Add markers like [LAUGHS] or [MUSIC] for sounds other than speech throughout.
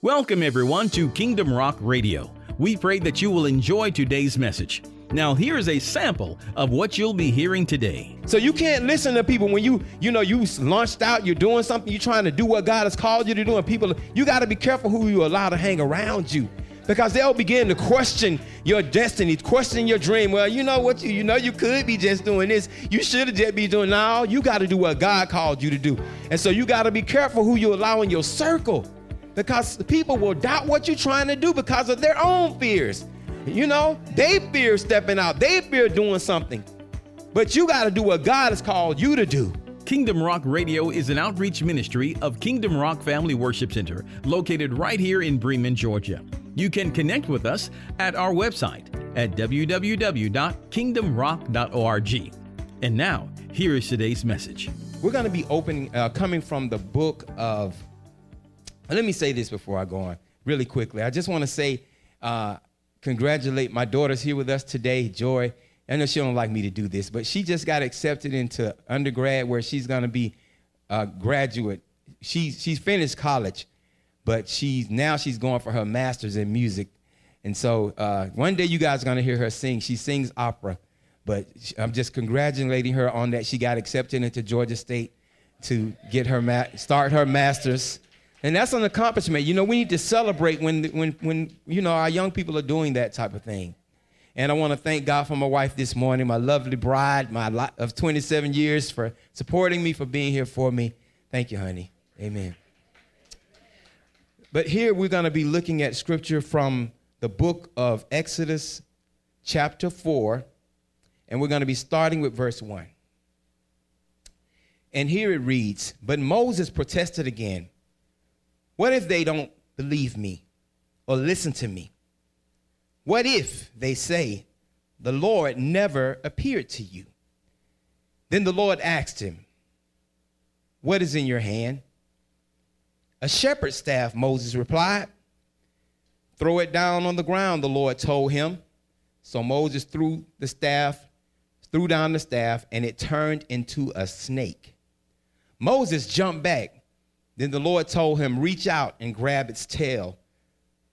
Welcome, everyone, to Kingdom Rock Radio. We pray that you will enjoy today's message. Now, here is a sample of what you'll be hearing today. So you can't listen to people when you, you know, you launched out, you're doing something, you're trying to do what God has called you to do, and people, you got to be careful who you allow to hang around you. Because they'll begin to question your destiny, question your dream. Well, you know what you, you know you could be just doing this. You should have just be doing now. You got to do what God called you to do. And so you got to be careful who you allow in your circle. Because people will doubt what you're trying to do because of their own fears. You know, they fear stepping out, they fear doing something. But you got to do what God has called you to do. Kingdom Rock Radio is an outreach ministry of Kingdom Rock Family Worship Center, located right here in Bremen, Georgia. You can connect with us at our website at www.kingdomrock.org. And now, here is today's message. We're going to be opening, uh, coming from the book of. Let me say this before I go on, really quickly. I just want to say, uh, congratulate my daughter's here with us today, Joy. I know she don't like me to do this, but she just got accepted into undergrad where she's going to be a graduate. She, she's finished college, but she's now she's going for her master's in music. And so uh, one day you guys are going to hear her sing. She sings opera, but I'm just congratulating her on that. She got accepted into Georgia State to get her ma- start her master's and that's an accomplishment. You know, we need to celebrate when, when, when you know, our young people are doing that type of thing. And I want to thank God for my wife this morning, my lovely bride, my lot of 27 years for supporting me, for being here for me. Thank you, honey. Amen. But here we're going to be looking at scripture from the book of Exodus, chapter 4, and we're going to be starting with verse 1. And here it reads But Moses protested again. What if they don't believe me or listen to me? What if they say, The Lord never appeared to you? Then the Lord asked him, What is in your hand? A shepherd's staff, Moses replied. Throw it down on the ground, the Lord told him. So Moses threw the staff, threw down the staff, and it turned into a snake. Moses jumped back then the Lord told him, Reach out and grab its tail.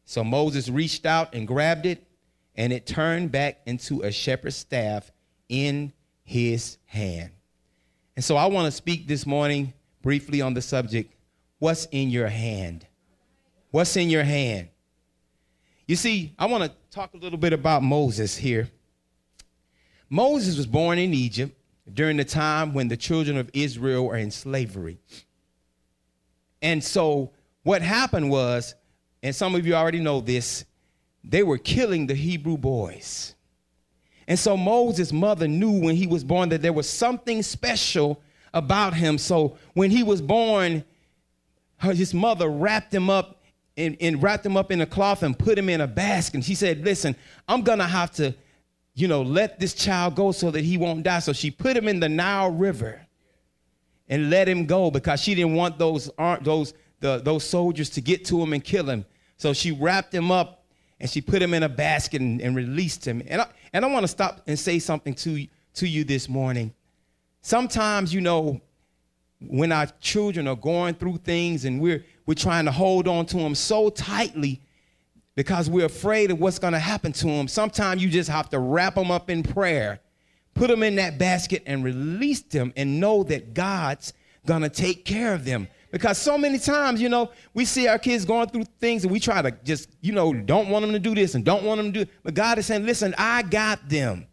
So Moses reached out and grabbed it, and it turned back into a shepherd's staff in his hand. And so I want to speak this morning briefly on the subject what's in your hand? What's in your hand? You see, I want to talk a little bit about Moses here. Moses was born in Egypt during the time when the children of Israel were in slavery. And so what happened was, and some of you already know this, they were killing the Hebrew boys. And so Moses' mother knew when he was born that there was something special about him. So when he was born, her, his mother wrapped him up and, and wrapped him up in a cloth and put him in a basket. And she said, Listen, I'm gonna have to, you know, let this child go so that he won't die. So she put him in the Nile River and let him go because she didn't want those uh, those the, those soldiers to get to him and kill him. So she wrapped him up and she put him in a basket and, and released him. And I, and I want to stop and say something to, to you this morning. Sometimes, you know, when our children are going through things and we're, we're trying to hold on to them so tightly because we're afraid of what's going to happen to them, sometimes you just have to wrap them up in prayer put them in that basket and release them and know that God's gonna take care of them. Because so many times, you know, we see our kids going through things and we try to just, you know, don't want them to do this and don't want them to do. But God is saying, listen, I got them.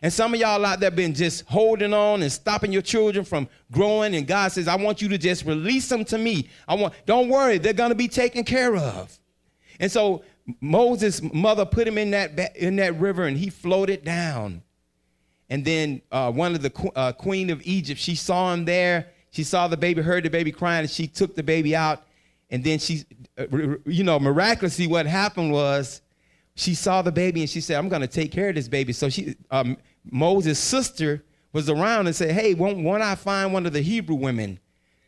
And some of y'all out there been just holding on and stopping your children from growing. And God says, I want you to just release them to me. I want, don't worry, they're gonna be taken care of. And so Moses' mother put him in that, in that river and he floated down. And then uh, one of the uh, queen of Egypt, she saw him there. She saw the baby, heard the baby crying, and she took the baby out. And then she, uh, you know, miraculously, what happened was she saw the baby and she said, I'm going to take care of this baby. So she, um, Moses' sister was around and said, Hey, won't, won't I find one of the Hebrew women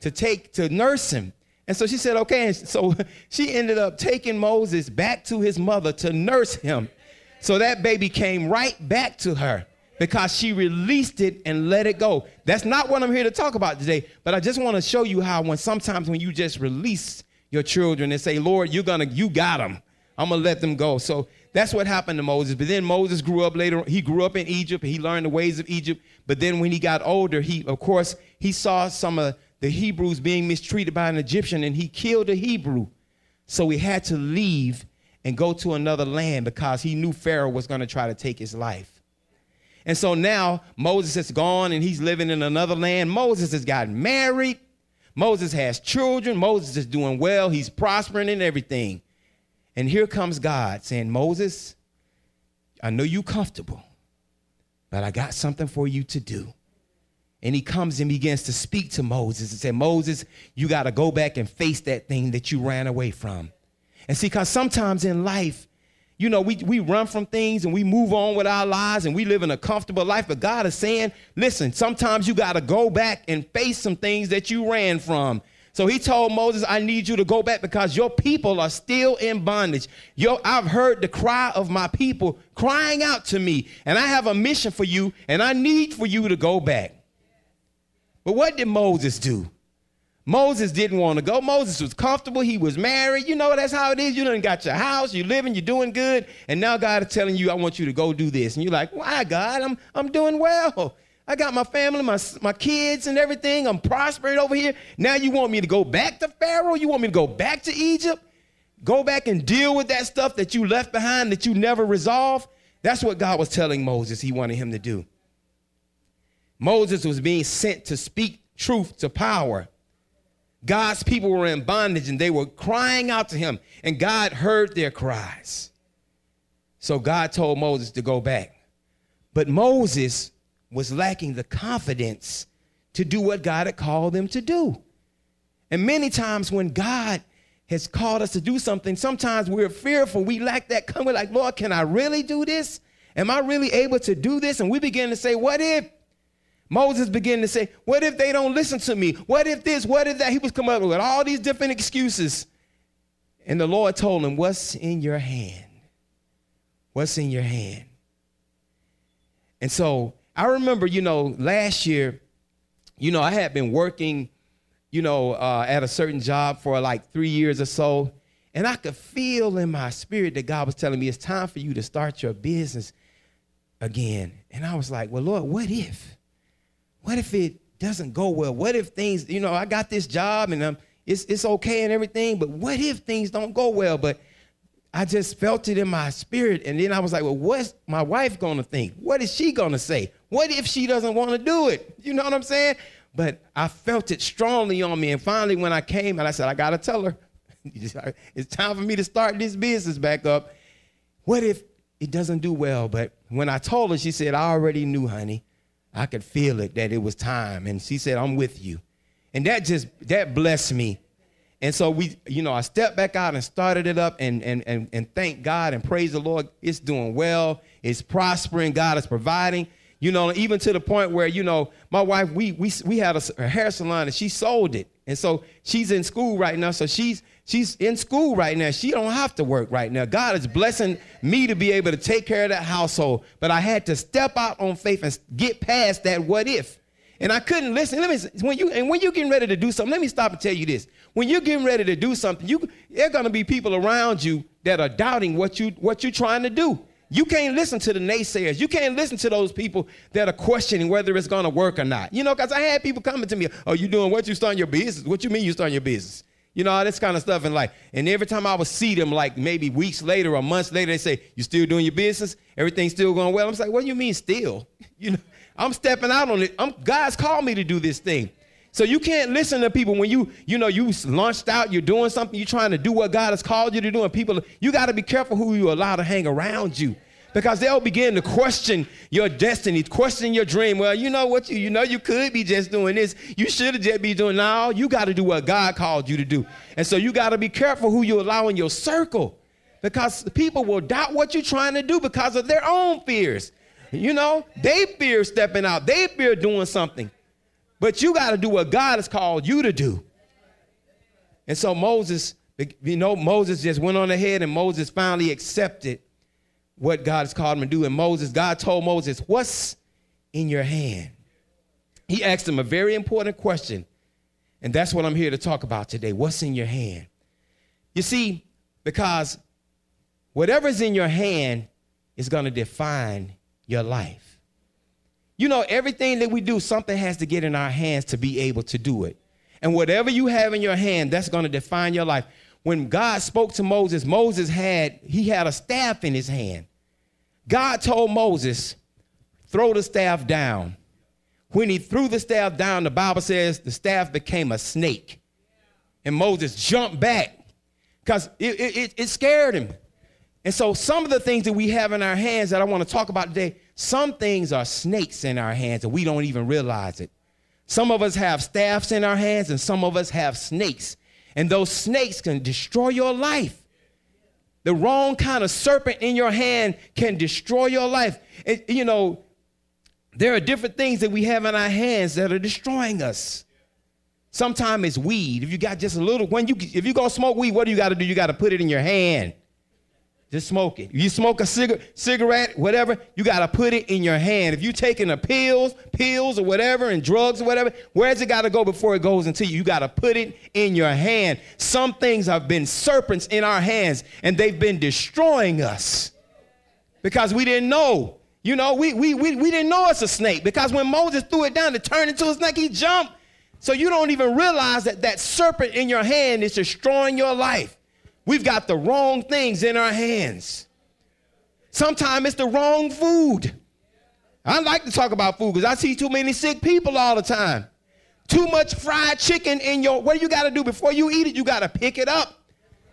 to take, to nurse him? And so she said, Okay. And so [LAUGHS] she ended up taking Moses back to his mother to nurse him. So that baby came right back to her because she released it and let it go. That's not what I'm here to talk about today, but I just want to show you how when sometimes when you just release your children and say, Lord, you're gonna, you got them. I'm gonna let them go. So that's what happened to Moses. But then Moses grew up later. He grew up in Egypt. He learned the ways of Egypt. But then when he got older, he, of course, he saw some of the Hebrews being mistreated by an Egyptian and he killed a Hebrew. So he had to leave and go to another land because he knew Pharaoh was going to try to take his life. And so now Moses is gone and he's living in another land. Moses has gotten married. Moses has children. Moses is doing well. He's prospering in everything. And here comes God saying, Moses, I know you comfortable, but I got something for you to do. And he comes and begins to speak to Moses and say, Moses, you got to go back and face that thing that you ran away from. And see, because sometimes in life, you know, we, we run from things and we move on with our lives and we live in a comfortable life. But God is saying, listen, sometimes you got to go back and face some things that you ran from. So he told Moses, I need you to go back because your people are still in bondage. Yo, I've heard the cry of my people crying out to me, and I have a mission for you, and I need for you to go back. But what did Moses do? Moses didn't want to go. Moses was comfortable. He was married. You know, that's how it is. You done got your house, you're living, you're doing good. And now God is telling you, I want you to go do this. And you're like, why, God? I'm, I'm doing well. I got my family, my, my kids, and everything. I'm prospering over here. Now you want me to go back to Pharaoh? You want me to go back to Egypt? Go back and deal with that stuff that you left behind that you never resolved? That's what God was telling Moses he wanted him to do. Moses was being sent to speak truth to power. God's people were in bondage and they were crying out to him, and God heard their cries. So God told Moses to go back. But Moses was lacking the confidence to do what God had called them to do. And many times when God has called us to do something, sometimes we're fearful. We lack that coming, like, Lord, can I really do this? Am I really able to do this? And we begin to say, What if? Moses began to say, What if they don't listen to me? What if this? What if that? He was coming up with all these different excuses. And the Lord told him, What's in your hand? What's in your hand? And so I remember, you know, last year, you know, I had been working, you know, uh, at a certain job for like three years or so. And I could feel in my spirit that God was telling me, It's time for you to start your business again. And I was like, Well, Lord, what if? What if it doesn't go well? What if things, you know, I got this job and um, it's, it's okay and everything, but what if things don't go well? But I just felt it in my spirit. And then I was like, well, what's my wife going to think? What is she going to say? What if she doesn't want to do it? You know what I'm saying? But I felt it strongly on me. And finally, when I came and I said, I got to tell her, [LAUGHS] it's time for me to start this business back up. What if it doesn't do well? But when I told her, she said, I already knew, honey. I could feel it that it was time. And she said, I'm with you. And that just, that blessed me. And so we, you know, I stepped back out and started it up and, and, and, and thank God and praise the Lord. It's doing well. It's prospering. God is providing. You know, even to the point where, you know, my wife, we, we, we had a, a hair salon and she sold it. And so she's in school right now. So she's, she's in school right now. She don't have to work right now. God is blessing me to be able to take care of that household. But I had to step out on faith and get past that what if. And I couldn't listen. Let me when you and when you're getting ready to do something, let me stop and tell you this. When you're getting ready to do something, you there are gonna be people around you that are doubting what you what you're trying to do. You can't listen to the naysayers. You can't listen to those people that are questioning whether it's gonna work or not. You know, because I had people coming to me, "Oh, you doing what? You starting your business? What you mean you starting your business?" You know, all this kind of stuff. And like, and every time I would see them, like maybe weeks later or months later, they say, You still doing your business? Everything's still going well. I'm like, what do you mean still? [LAUGHS] You know, I'm stepping out on it. I'm, God's called me to do this thing. So you can't listen to people when you, you know, you launched out, you're doing something, you're trying to do what God has called you to do, and people, you got to be careful who you allow to hang around you because they'll begin to question your destiny, question your dream. Well, you know what you you know you could be just doing this. You should have just be doing now. You got to do what God called you to do. And so you got to be careful who you allow in your circle because people will doubt what you're trying to do because of their own fears. You know, they fear stepping out. They fear doing something. But you got to do what God has called you to do. And so Moses, you know, Moses just went on ahead and Moses finally accepted what God has called him to do. And Moses, God told Moses, What's in your hand? He asked him a very important question. And that's what I'm here to talk about today. What's in your hand? You see, because whatever's in your hand is going to define your life. You know, everything that we do, something has to get in our hands to be able to do it. And whatever you have in your hand, that's going to define your life. When God spoke to Moses, Moses had he had a staff in his hand. God told Moses, "Throw the staff down." When he threw the staff down, the Bible says the staff became a snake. And Moses jumped back because it, it, it scared him. And so, some of the things that we have in our hands that I want to talk about today, some things are snakes in our hands and we don't even realize it. Some of us have staffs in our hands and some of us have snakes. And those snakes can destroy your life. The wrong kind of serpent in your hand can destroy your life. And, you know, there are different things that we have in our hands that are destroying us. Sometimes it's weed. If you got just a little, when you if you gonna smoke weed, what do you got to do? You got to put it in your hand. Just smoke it. You smoke a cig- cigarette, whatever, you got to put it in your hand. If you're taking the pills, pills or whatever, and drugs or whatever, where's it got to go before it goes into you? You got to put it in your hand. Some things have been serpents in our hands, and they've been destroying us because we didn't know. You know, we, we, we, we didn't know it's a snake because when Moses threw it down to turn into a snake, he jumped. So you don't even realize that that serpent in your hand is destroying your life. We've got the wrong things in our hands. Sometimes it's the wrong food. I like to talk about food because I see too many sick people all the time. Too much fried chicken in your, what do you got to do before you eat it? You got to pick it up.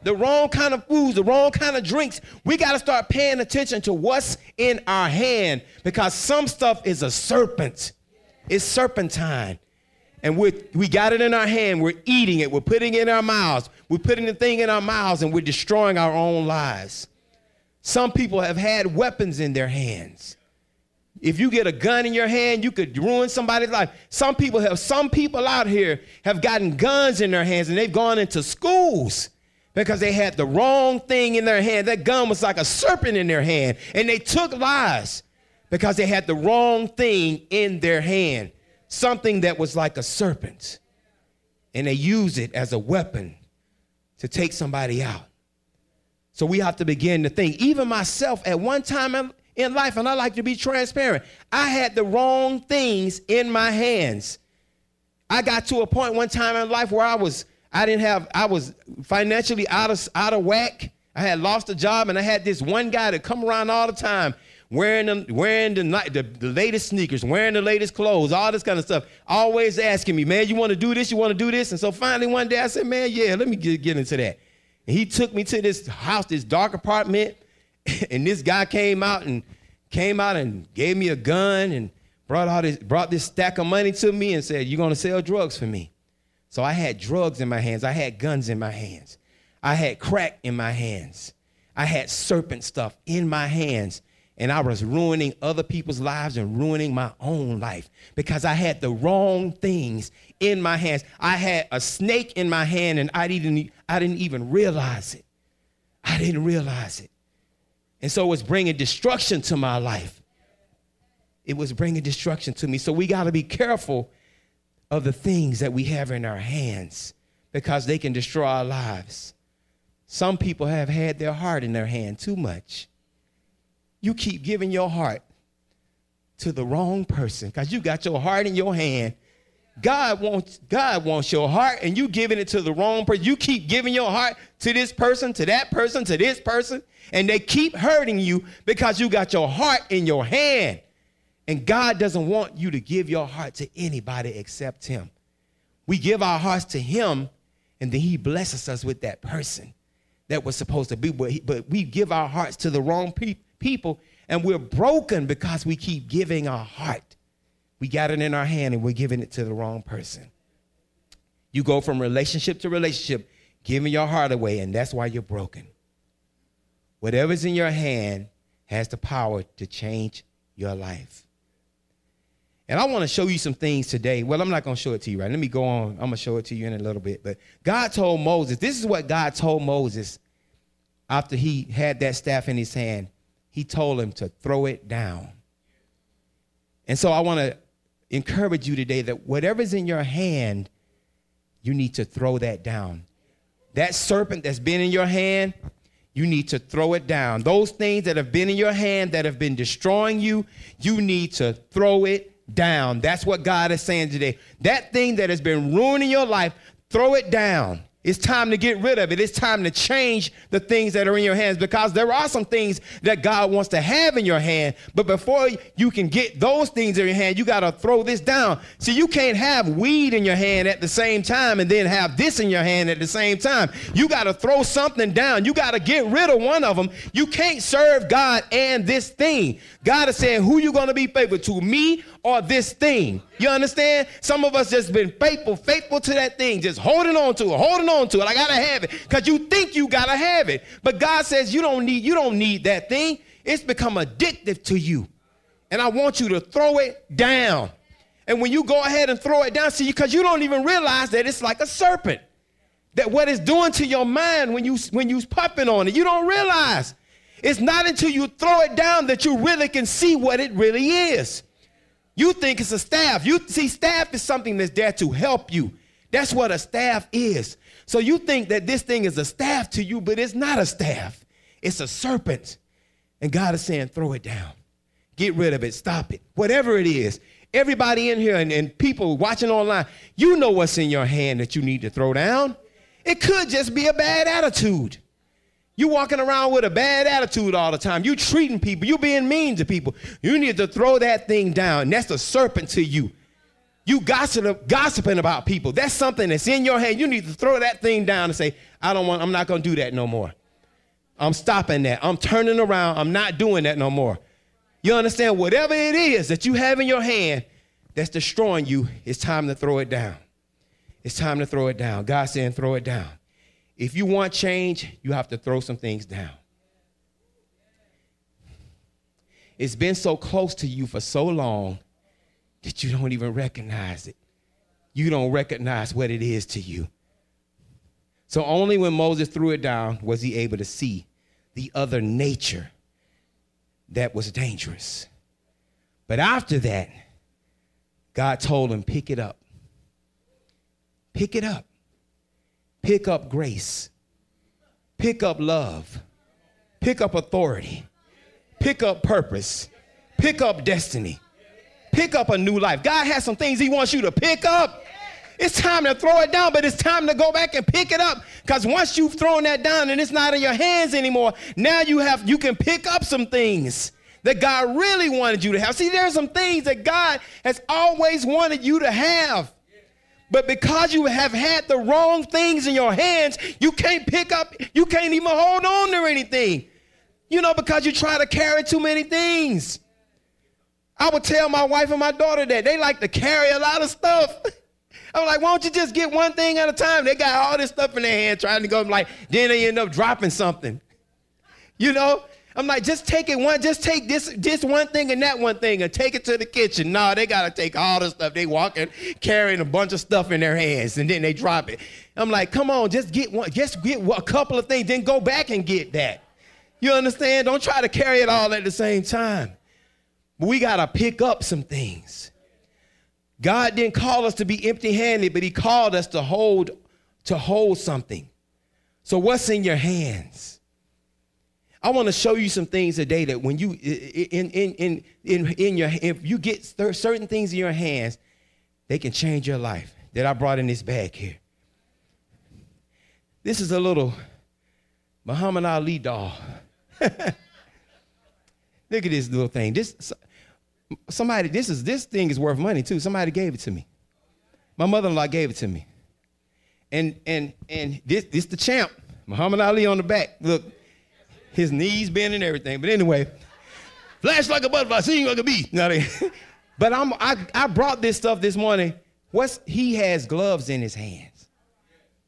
The wrong kind of foods, the wrong kind of drinks. We got to start paying attention to what's in our hand because some stuff is a serpent. It's serpentine and we we got it in our hand. We're eating it. We're putting it in our mouths. We're putting the thing in our mouths and we're destroying our own lives. Some people have had weapons in their hands. If you get a gun in your hand, you could ruin somebody's life. Some people have, some people out here have gotten guns in their hands and they've gone into schools because they had the wrong thing in their hand. That gun was like a serpent in their hand and they took lives because they had the wrong thing in their hand something that was like a serpent, and they use it as a weapon to take somebody out. So we have to begin to think. Even myself, at one time in life, and I like to be transparent, I had the wrong things in my hands. I got to a point one time in life where I was, I didn't have, I was financially out of out of whack. I had lost a job, and I had this one guy that come around all the time wearing the, wearing the, the, the latest sneakers, wearing the latest clothes, all this kind of stuff. Always asking me, man, you want to do this? You want to do this? And so finally one day I said, man, yeah, let me get, get into that. And he took me to this house, this dark apartment, [LAUGHS] and this guy came out and came out and gave me a gun and brought out this, brought this stack of money to me and said, You're gonna sell drugs for me. So I had drugs in my hands, I had guns in my hands, I had crack in my hands, I had serpent stuff in my hands and I was ruining other people's lives and ruining my own life because I had the wrong things in my hands. I had a snake in my hand and I didn't, I didn't even realize it. I didn't realize it. And so it was bringing destruction to my life. It was bringing destruction to me. So we got to be careful of the things that we have in our hands because they can destroy our lives. Some people have had their heart in their hand too much you keep giving your heart to the wrong person because you got your heart in your hand. God wants God wants your heart, and you giving it to the wrong person. You keep giving your heart to this person, to that person, to this person, and they keep hurting you because you got your heart in your hand. And God doesn't want you to give your heart to anybody except Him. We give our hearts to Him, and then He blesses us with that person that was supposed to be. But, but we give our hearts to the wrong people people, and we're broken because we keep giving our heart. We got it in our hand and we're giving it to the wrong person. You go from relationship to relationship, giving your heart away, and that's why you're broken. Whatever's in your hand has the power to change your life. And I want to show you some things today. Well, I'm not going to show it to you right. Let me go on. I'm going to show it to you in a little bit. But God told Moses, this is what God told Moses after he had that staff in his hand he told him to throw it down. And so I want to encourage you today that whatever's in your hand, you need to throw that down. that serpent that's been in your hand, you need to throw it down. Those things that have been in your hand that have been destroying you, you need to throw it down. That's what God is saying today. That thing that has been ruining your life, throw it down. It's time to get rid of it. It's time to change the things that are in your hands because there are some things that God wants to have in your hand. But before you can get those things in your hand, you got to throw this down. See, you can't have weed in your hand at the same time and then have this in your hand at the same time. You got to throw something down. You got to get rid of one of them. You can't serve God and this thing. God is saying, who you going to be faithful to, me or this thing? You understand? Some of us just been faithful, faithful to that thing, just holding on to it, holding on to it. I gotta have it because you think you gotta have it, but God says you don't need you don't need that thing. It's become addictive to you, and I want you to throw it down. And when you go ahead and throw it down, see, because you don't even realize that it's like a serpent. That what it's doing to your mind when you when you puffing on it, you don't realize. It's not until you throw it down that you really can see what it really is. You think it's a staff. You see, staff is something that's there to help you. That's what a staff is. So you think that this thing is a staff to you, but it's not a staff. It's a serpent. And God is saying, throw it down. Get rid of it. Stop it. Whatever it is. Everybody in here and, and people watching online, you know what's in your hand that you need to throw down. It could just be a bad attitude. You walking around with a bad attitude all the time. You treating people. You being mean to people. You need to throw that thing down. That's a serpent to you. You gossip, gossiping about people. That's something that's in your hand. You need to throw that thing down and say, I don't want, I'm not going to do that no more. I'm stopping that. I'm turning around. I'm not doing that no more. You understand? Whatever it is that you have in your hand that's destroying you, it's time to throw it down. It's time to throw it down. God saying, throw it down. If you want change, you have to throw some things down. It's been so close to you for so long that you don't even recognize it. You don't recognize what it is to you. So only when Moses threw it down was he able to see the other nature that was dangerous. But after that, God told him, pick it up. Pick it up. Pick up grace. Pick up love. Pick up authority. Pick up purpose. Pick up destiny. Pick up a new life. God has some things He wants you to pick up. It's time to throw it down, but it's time to go back and pick it up. Because once you've thrown that down and it's not in your hands anymore, now you have you can pick up some things that God really wanted you to have. See, there's some things that God has always wanted you to have. But because you have had the wrong things in your hands, you can't pick up, you can't even hold on to anything. You know, because you try to carry too many things. I would tell my wife and my daughter that they like to carry a lot of stuff. [LAUGHS] I'm like, why don't you just get one thing at a time? They got all this stuff in their hand trying to go, like, then they end up dropping something. [LAUGHS] You know? I'm like, just take it one, just take this, this one thing and that one thing and take it to the kitchen. No, they gotta take all the stuff. They walking, carrying a bunch of stuff in their hands, and then they drop it. I'm like, come on, just get one, just get a couple of things, then go back and get that. You understand? Don't try to carry it all at the same time. But we gotta pick up some things. God didn't call us to be empty-handed, but He called us to hold, to hold something. So what's in your hands? I want to show you some things today that when you in in in in, in your if you get certain things in your hands, they can change your life. That I brought in this bag here. This is a little Muhammad Ali doll. [LAUGHS] Look at this little thing. This somebody this is this thing is worth money too. Somebody gave it to me. My mother-in-law gave it to me. And and and this this the champ. Muhammad Ali on the back. Look, his knees bent and everything. But anyway, flash like a butterfly, sing like a bee. [LAUGHS] but I'm, I, I brought this stuff this morning. What's he has gloves in his hands,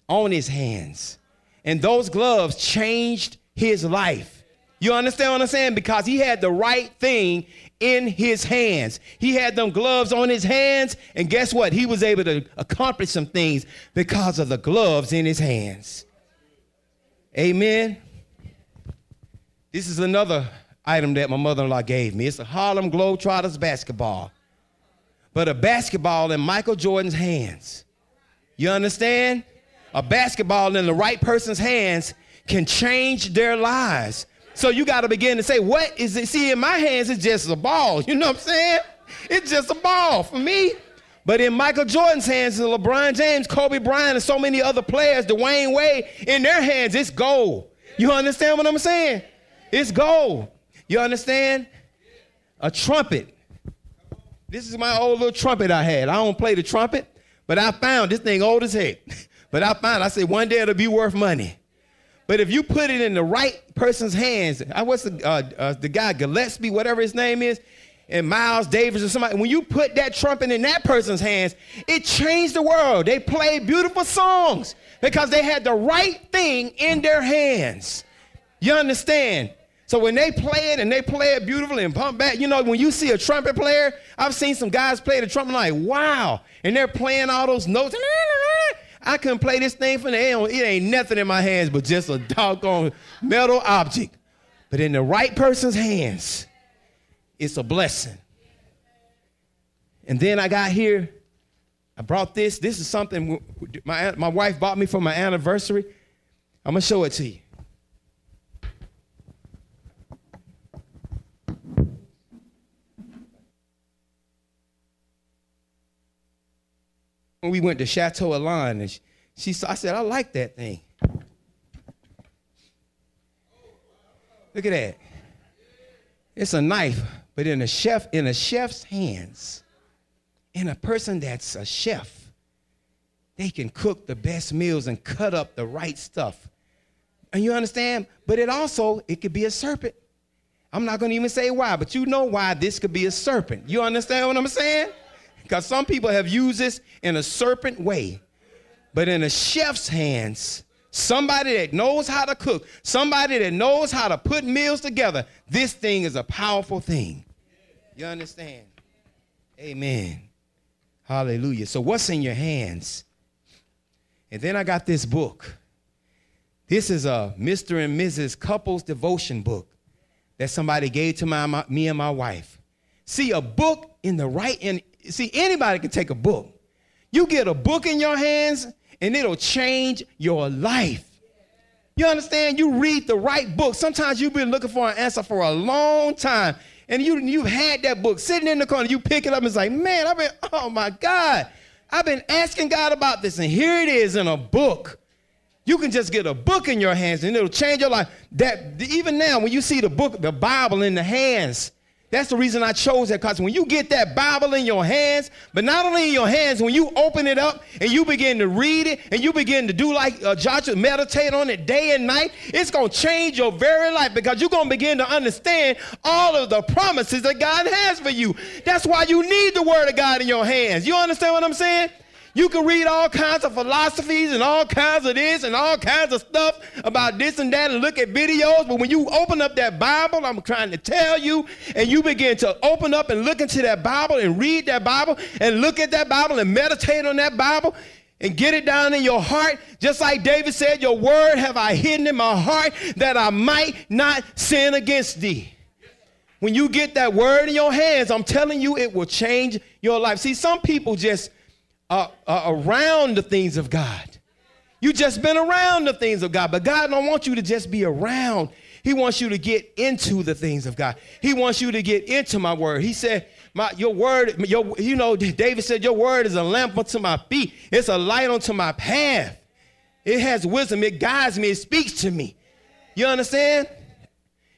on his hands, and those gloves changed his life. You understand what I'm saying? Because he had the right thing in his hands. He had them gloves on his hands, and guess what? He was able to accomplish some things because of the gloves in his hands. Amen. This is another item that my mother-in-law gave me. It's a Harlem Globetrotters basketball. But a basketball in Michael Jordan's hands. You understand? A basketball in the right person's hands can change their lives. So you got to begin to say, what is it? See, in my hands, it's just a ball. You know what I'm saying? It's just a ball for me. But in Michael Jordan's hands, and LeBron James, Kobe Bryant, and so many other players, Dwyane Wade, in their hands, it's gold. You understand what I'm saying? It's gold. You understand? A trumpet. This is my old little trumpet I had. I don't play the trumpet, but I found this thing old as heck. [LAUGHS] But I found, I said, one day it'll be worth money. But if you put it in the right person's hands, I was the, uh, uh, the guy Gillespie, whatever his name is, and Miles Davis or somebody, when you put that trumpet in that person's hands, it changed the world. They played beautiful songs because they had the right thing in their hands. You understand? So when they play it and they play it beautifully and pump back, you know, when you see a trumpet player, I've seen some guys play the trumpet like, wow. And they're playing all those notes. I couldn't play this thing from the air. It ain't nothing in my hands but just a doggone metal object. But in the right person's hands, it's a blessing. And then I got here, I brought this. This is something my, my wife bought me for my anniversary. I'm going to show it to you. When we went to Château Élan, and she, she I said, I like that thing. Look at that. It's a knife, but in a chef, in a chef's hands, in a person that's a chef, they can cook the best meals and cut up the right stuff. And you understand? But it also, it could be a serpent. I'm not going to even say why, but you know why this could be a serpent. You understand what I'm saying? Because some people have used this in a serpent way. But in a chef's hands, somebody that knows how to cook, somebody that knows how to put meals together, this thing is a powerful thing. You understand? Amen. Hallelujah. So, what's in your hands? And then I got this book. This is a Mr. and Mrs. Couples Devotion book that somebody gave to my, my, me and my wife. See, a book in the right, in, see, anybody can take a book. You get a book in your hands and it'll change your life. You understand? You read the right book. Sometimes you've been looking for an answer for a long time. And you, you've had that book sitting in the corner. You pick it up and it's like, man, I've been, oh my God. I've been asking God about this. And here it is in a book. You can just get a book in your hands and it'll change your life. That even now, when you see the book, the Bible in the hands, that's the reason I chose that because when you get that Bible in your hands, but not only in your hands, when you open it up and you begin to read it and you begin to do like uh, Joshua, meditate on it day and night, it's going to change your very life because you're going to begin to understand all of the promises that God has for you. That's why you need the Word of God in your hands. You understand what I'm saying? You can read all kinds of philosophies and all kinds of this and all kinds of stuff about this and that and look at videos. But when you open up that Bible, I'm trying to tell you, and you begin to open up and look into that Bible and read that Bible and look at that Bible and meditate on that Bible and get it down in your heart, just like David said, Your word have I hidden in my heart that I might not sin against thee. When you get that word in your hands, I'm telling you, it will change your life. See, some people just uh, uh, around the things of God. You just been around the things of God, but God don't want you to just be around. He wants you to get into the things of God. He wants you to get into my word. He said, my, your word, your, you know, [LAUGHS] David said, your word is a lamp unto my feet. It's a light unto my path. It has wisdom. It guides me. It speaks to me. You understand?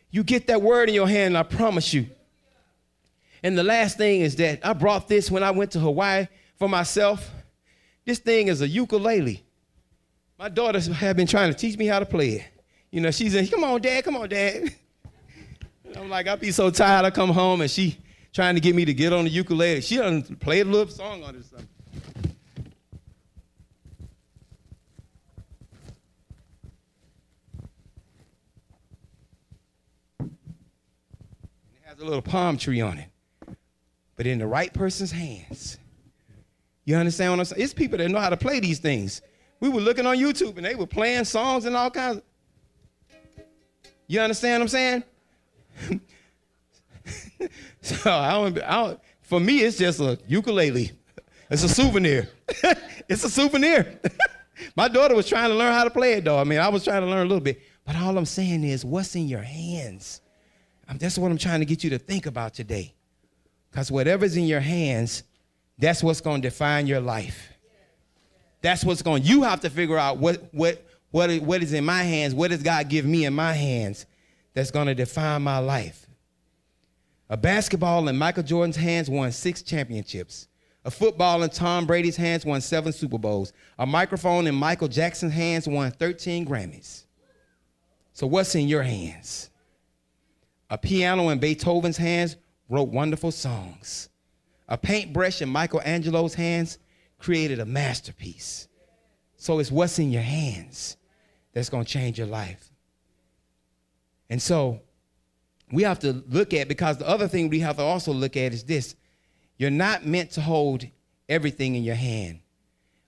You get that word in your hand, I promise you. And the last thing is that I brought this when I went to Hawaii for myself. This thing is a ukulele. My daughters have been trying to teach me how to play it. You know, she's in, come on, dad, come on, dad. [LAUGHS] I'm like, I'll be so tired. I come home and she trying to get me to get on the ukulele. She done play a little song on it or something. It has a little palm tree on it. But in the right person's hands, you understand what I'm saying? It's people that know how to play these things. We were looking on YouTube and they were playing songs and all kinds. Of... You understand what I'm saying? [LAUGHS] so I don't, I don't, for me, it's just a ukulele. It's a souvenir. [LAUGHS] it's a souvenir. [LAUGHS] My daughter was trying to learn how to play it, though. I mean, I was trying to learn a little bit. But all I'm saying is, what's in your hands? That's what I'm trying to get you to think about today. Because whatever's in your hands, that's what's going to define your life. That's what's going. You have to figure out what what what what is in my hands. What does God give me in my hands? That's going to define my life. A basketball in Michael Jordan's hands won six championships. A football in Tom Brady's hands won seven Super Bowls. A microphone in Michael Jackson's hands won 13 Grammys. So, what's in your hands? A piano in Beethoven's hands wrote wonderful songs. A paintbrush in Michelangelo's hands created a masterpiece. So, it's what's in your hands that's going to change your life. And so, we have to look at, because the other thing we have to also look at is this you're not meant to hold everything in your hand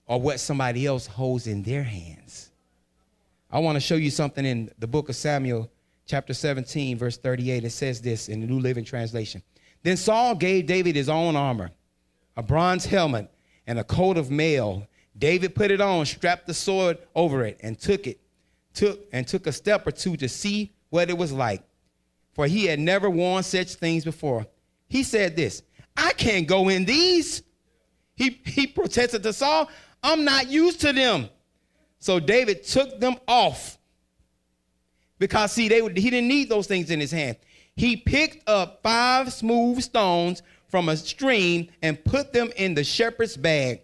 or what somebody else holds in their hands. I want to show you something in the book of Samuel, chapter 17, verse 38. It says this in the New Living Translation. Then Saul gave David his own armor, a bronze helmet, and a coat of mail. David put it on, strapped the sword over it, and took it, took and took a step or two to see what it was like. For he had never worn such things before. He said this I can't go in these. He, he protested to Saul, I'm not used to them. So David took them off because, see, they, he didn't need those things in his hand. He picked up five smooth stones from a stream and put them in the shepherd's bag.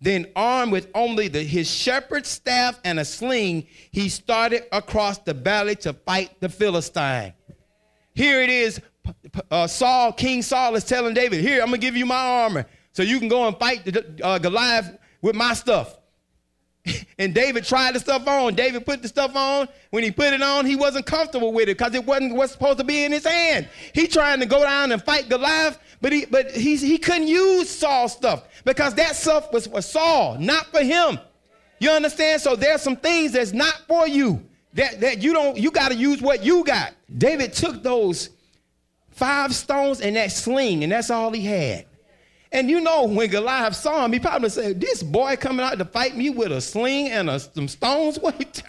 Then, armed with only the, his shepherd's staff and a sling, he started across the valley to fight the Philistine. Here it is uh, Saul, King Saul is telling David, Here, I'm going to give you my armor so you can go and fight the, uh, Goliath with my stuff. And David tried the stuff on. David put the stuff on. When he put it on, he wasn't comfortable with it because it wasn't what's supposed to be in his hand. He trying to go down and fight Goliath, but he but he, he couldn't use Saul's stuff because that stuff was for Saul, not for him. You understand? So there's some things that's not for you. That, that you don't, you got to use what you got. David took those five stones and that sling, and that's all he had. And you know, when Goliath saw him, he probably said, This boy coming out to fight me with a sling and a, some stones? [LAUGHS] What?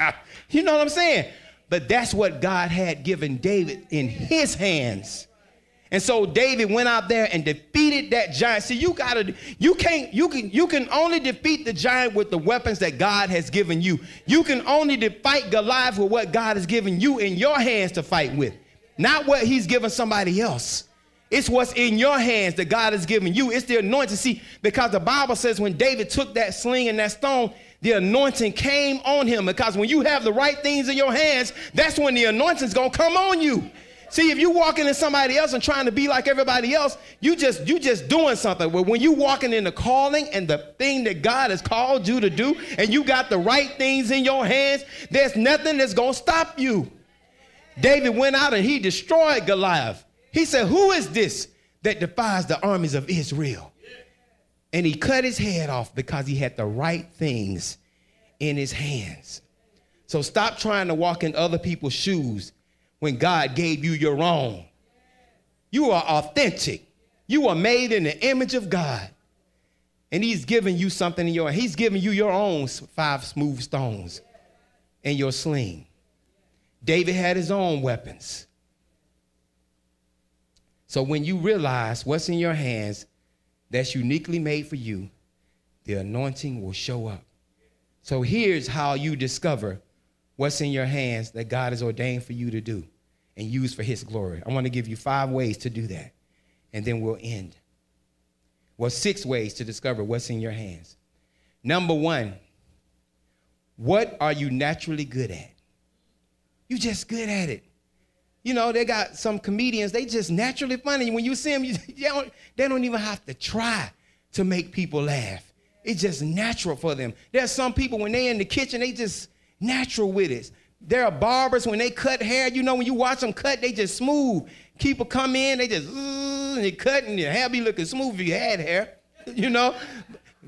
You know what I'm saying? But that's what God had given David in his hands. And so David went out there and defeated that giant. See, you gotta, you can't, you can, you can only defeat the giant with the weapons that God has given you. You can only fight Goliath with what God has given you in your hands to fight with, not what He's given somebody else. It's what's in your hands that God has given you. It's the anointing. See, because the Bible says when David took that sling and that stone, the anointing came on him. Because when you have the right things in your hands, that's when the anointing's gonna come on you. See, if you walking in somebody else and trying to be like everybody else, you just you just doing something. But when you walking in the calling and the thing that God has called you to do, and you got the right things in your hands, there's nothing that's gonna stop you. David went out and he destroyed Goliath. He said, Who is this that defies the armies of Israel? And he cut his head off because he had the right things in his hands. So stop trying to walk in other people's shoes when God gave you your own. You are authentic. You are made in the image of God. And he's giving you something in your he's giving you your own five smooth stones and your sling. David had his own weapons. So when you realize what's in your hands that's uniquely made for you, the anointing will show up. So here's how you discover what's in your hands that God has ordained for you to do and use for his glory. I want to give you five ways to do that, and then we'll end. Well, six ways to discover what's in your hands. Number one, what are you naturally good at? You're just good at it. You know, they got some comedians, they just naturally funny. When you see them, you, [LAUGHS] they, don't, they don't even have to try to make people laugh. It's just natural for them. There's some people, when they're in the kitchen, they just natural with it. There are barbers when they cut hair. You know, when you watch them cut, they just smooth. People come in, they just and they cut, and your hair be looking smooth if you had hair. [LAUGHS] You know,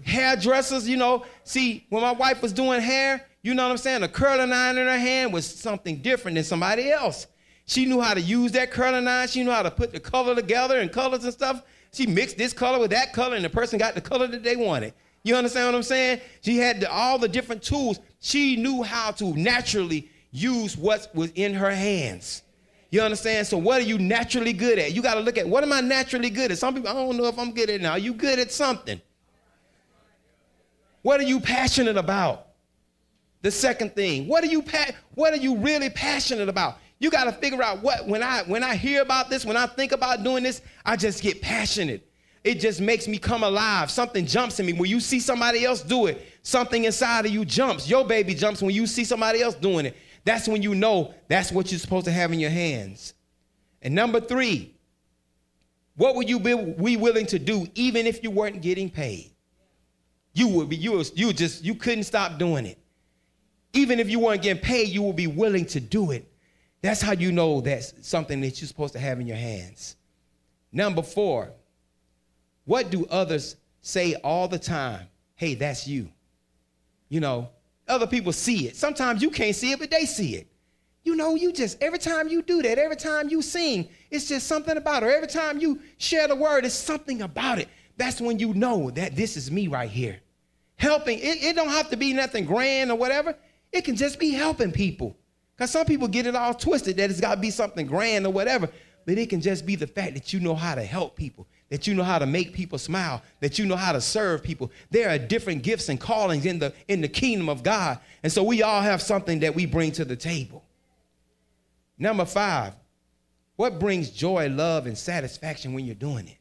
hairdressers. You know, see when my wife was doing hair, you know what I'm saying? A curling iron in her hand was something different than somebody else. She knew how to use that curling iron. She knew how to put the color together and colors and stuff. She mixed this color with that color, and the person got the color that they wanted. You understand what I'm saying? She had the, all the different tools. She knew how to naturally use what was in her hands. You understand? So what are you naturally good at? You got to look at what am I naturally good at? Some people, I don't know if I'm good at now. You good at something. What are you passionate about? The second thing, what are you pa- what are you really passionate about? You got to figure out what when I when I hear about this, when I think about doing this, I just get passionate. It just makes me come alive. Something jumps in me. When you see somebody else do it, something inside of you jumps. Your baby jumps when you see somebody else doing it. That's when you know that's what you're supposed to have in your hands. And number three, what would you be we willing to do even if you weren't getting paid? You would be, you was, you just, you couldn't stop doing it. Even if you weren't getting paid, you would be willing to do it. That's how you know that's something that you're supposed to have in your hands. Number four, what do others say all the time? Hey, that's you. You know, other people see it. Sometimes you can't see it, but they see it. You know, you just, every time you do that, every time you sing, it's just something about it. Every time you share the word, it's something about it. That's when you know that this is me right here helping. It, it don't have to be nothing grand or whatever. It can just be helping people. Because some people get it all twisted that it's got to be something grand or whatever. But it can just be the fact that you know how to help people, that you know how to make people smile, that you know how to serve people. There are different gifts and callings in the, in the kingdom of God. And so we all have something that we bring to the table. Number five, what brings joy, love, and satisfaction when you're doing it?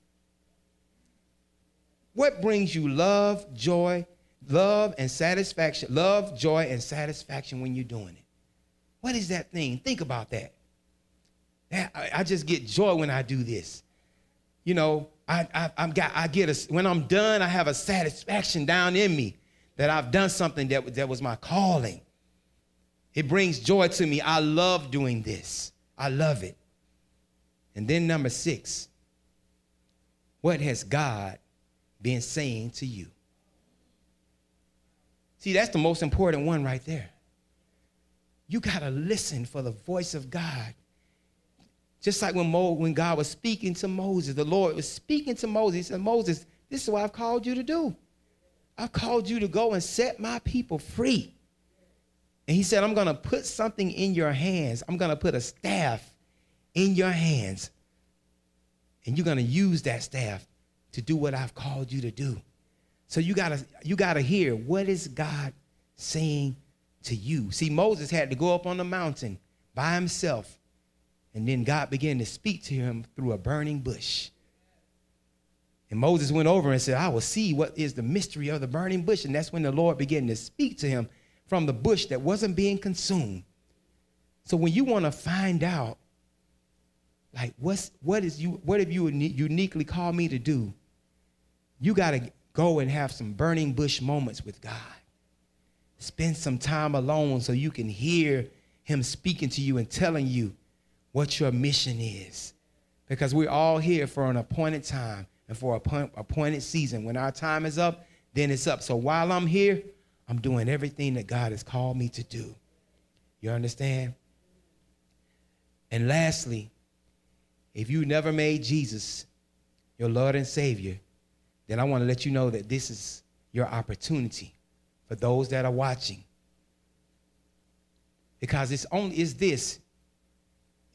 What brings you love, joy, love and satisfaction, love, joy, and satisfaction when you're doing it. What is that thing? Think about that. I, just get joy when I do this. You know, I, I, I'm got, I get a, when I'm done, I have a satisfaction down in me that I've done something that, that was my calling. It brings joy to me. I love doing this. I love it. And then number six, what has God been saying to you? See, that's the most important one right there. You got to listen for the voice of God. Just like when, Mo, when God was speaking to Moses, the Lord was speaking to Moses. He said, Moses, this is what I've called you to do. I've called you to go and set my people free. And he said, I'm going to put something in your hands. I'm going to put a staff in your hands. And you're going to use that staff to do what I've called you to do. So you gotta you gotta hear what is God saying to you. See, Moses had to go up on the mountain by himself, and then God began to speak to him through a burning bush. And Moses went over and said, I will see what is the mystery of the burning bush. And that's when the Lord began to speak to him from the bush that wasn't being consumed. So when you want to find out, like, what's, what is you, what have you uniquely called me to do? You got to Go and have some burning bush moments with God. Spend some time alone so you can hear Him speaking to you and telling you what your mission is. Because we're all here for an appointed time and for a appointed season. When our time is up, then it's up. So while I'm here, I'm doing everything that God has called me to do. You understand? And lastly, if you never made Jesus your Lord and Savior, then I want to let you know that this is your opportunity for those that are watching. Because it's only is this.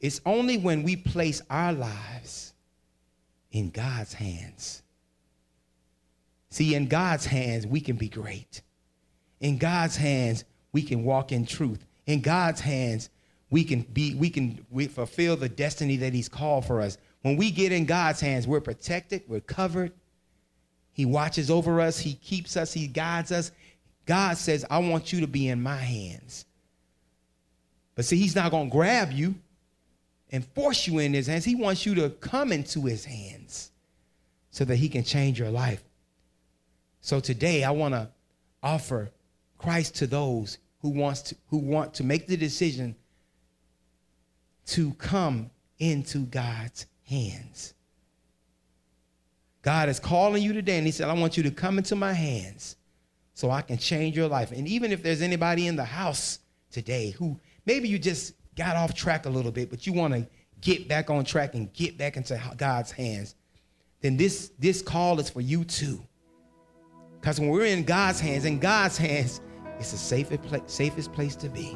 It's only when we place our lives in God's hands. See, in God's hands, we can be great. In God's hands, we can walk in truth. In God's hands, we can be, we can we fulfill the destiny that He's called for us. When we get in God's hands, we're protected, we're covered, he watches over us, He keeps us, He guides us. God says, I want you to be in my hands. But see, He's not going to grab you and force you in His hands. He wants you to come into His hands so that He can change your life. So today, I want to offer Christ to those who wants to who want to make the decision to come into God's hands. God is calling you today, and He said, I want you to come into my hands so I can change your life. And even if there's anybody in the house today who maybe you just got off track a little bit, but you want to get back on track and get back into God's hands, then this, this call is for you too. Because when we're in God's hands, in God's hands, it's the safest, safest place to be.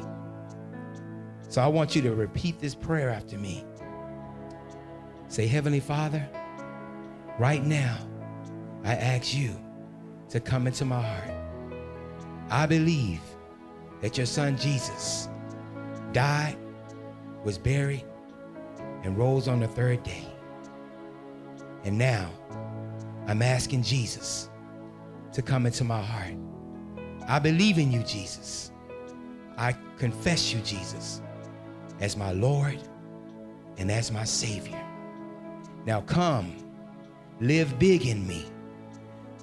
So I want you to repeat this prayer after me. Say, Heavenly Father, right now, I ask you to come into my heart. I believe that your son Jesus died, was buried, and rose on the third day. And now I'm asking Jesus to come into my heart. I believe in you, Jesus. I confess you, Jesus, as my Lord and as my Savior. Now come, live big in me.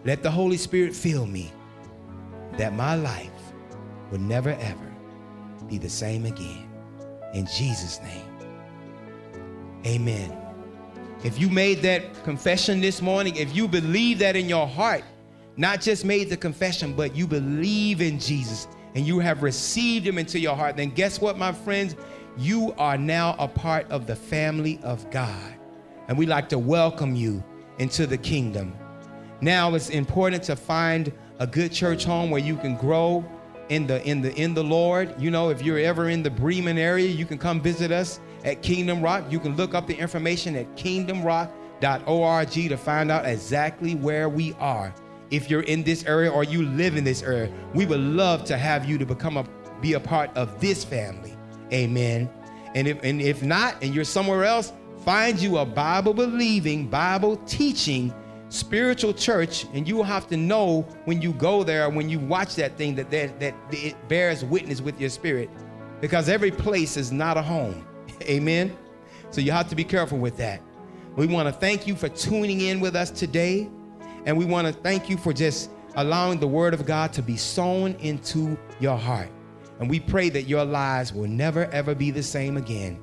Let the Holy Spirit fill me that my life will never ever be the same again. In Jesus' name, amen. If you made that confession this morning, if you believe that in your heart, not just made the confession, but you believe in Jesus and you have received him into your heart, then guess what, my friends? You are now a part of the family of God. And we like to welcome you into the kingdom. Now it's important to find a good church home where you can grow in the in the in the Lord. You know, if you're ever in the Bremen area, you can come visit us at Kingdom Rock. You can look up the information at kingdomrock.org to find out exactly where we are. If you're in this area or you live in this area, we would love to have you to become a be a part of this family. Amen. And if and if not, and you're somewhere else, find you a Bible believing, Bible teaching spiritual church and you will have to know when you go there when you watch that thing that, that that it bears witness with your spirit. Because every place is not a home. [LAUGHS] Amen? So you have to be careful with that. We want to thank you for tuning in with us today and we want to thank you for just allowing the word of god to be sown into your heart. And we pray that your lives will never ever be the same again